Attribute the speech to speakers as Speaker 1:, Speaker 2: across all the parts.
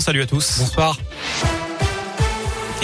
Speaker 1: Salut à tous.
Speaker 2: Bonsoir.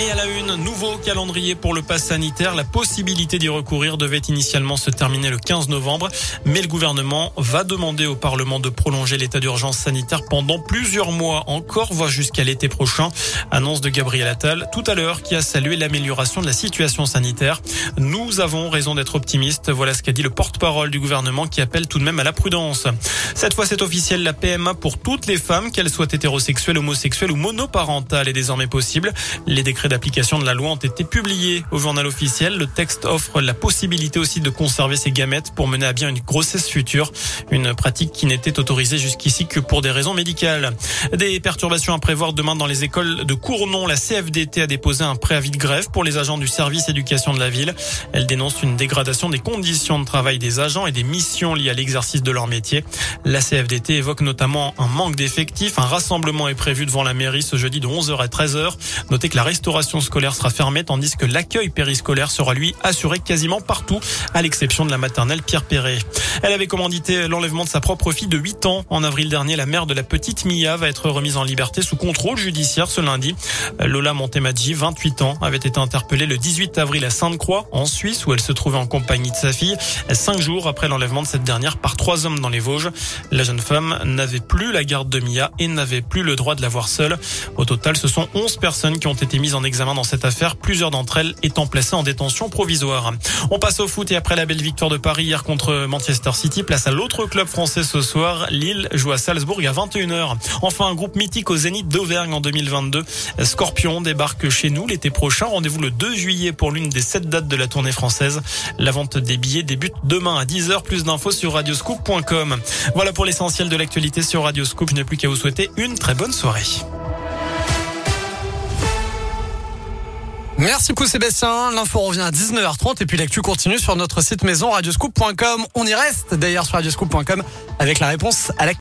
Speaker 1: Et à la une, nouveau calendrier pour le pass sanitaire. La possibilité d'y recourir devait initialement se terminer le 15 novembre, mais le gouvernement va demander au Parlement de prolonger l'état d'urgence sanitaire pendant plusieurs mois encore, voire jusqu'à l'été prochain. Annonce de Gabriel Attal tout à l'heure qui a salué l'amélioration de la situation sanitaire. Nous avons raison d'être optimistes. Voilà ce qu'a dit le porte-parole du gouvernement qui appelle tout de même à la prudence. Cette fois, c'est officiel. La PMA pour toutes les femmes, qu'elles soient hétérosexuelles, homosexuelles ou monoparentales, est désormais possible. Les décrets d'application de la loi ont été publiés au journal officiel. Le texte offre la possibilité aussi de conserver ses gamètes pour mener à bien une grossesse future, une pratique qui n'était autorisée jusqu'ici que pour des raisons médicales. Des perturbations à prévoir demain dans les écoles de Cournon. La CFDT a déposé un préavis de grève pour les agents du service éducation de la ville. Elle dénonce une dégradation des conditions de travail des agents et des missions liées à l'exercice de leur métier. La CFDT évoque notamment un manque d'effectifs. Un rassemblement est prévu devant la mairie ce jeudi de 11h à 13h. Notez que la restauration scolaire sera fermée tandis que l'accueil périscolaire sera lui assuré quasiment partout, à l'exception de la maternelle Pierre Perret. Elle avait commandité l'enlèvement de sa propre fille de 8 ans. En avril dernier, la mère de la petite Mia va être remise en liberté sous contrôle judiciaire ce lundi. Lola Montemadji, 28 ans, avait été interpellée le 18 avril à Sainte-Croix, en Suisse, où elle se trouvait en compagnie de sa fille, cinq jours après l'enlèvement de cette dernière par trois hommes dans les Vosges. La jeune femme n'avait plus la garde de Mia et n'avait plus le droit de la voir seule. Au total, ce sont 11 personnes qui ont été mises en examen dans cette affaire, plusieurs d'entre elles étant placées en détention provisoire. On passe au foot et après la belle victoire de Paris hier contre Manchester City, place à l'autre club français ce soir. Lille joue à Salzbourg à 21h. Enfin, un groupe mythique au Zénith d'Auvergne en 2022. Scorpion débarque chez nous l'été prochain. Rendez-vous le 2 juillet pour l'une des sept dates de la tournée française. La vente des billets débute demain à 10h. Plus d'infos sur radioscoop.com. Voilà pour l'essentiel de l'actualité sur Radioscoop. Je n'ai plus qu'à vous souhaiter une très bonne soirée.
Speaker 2: Merci beaucoup Sébastien. L'info revient à 19h30 et puis l'actu continue sur notre site maison radioscoop.com. On y reste d'ailleurs sur radioscoop.com avec la réponse à la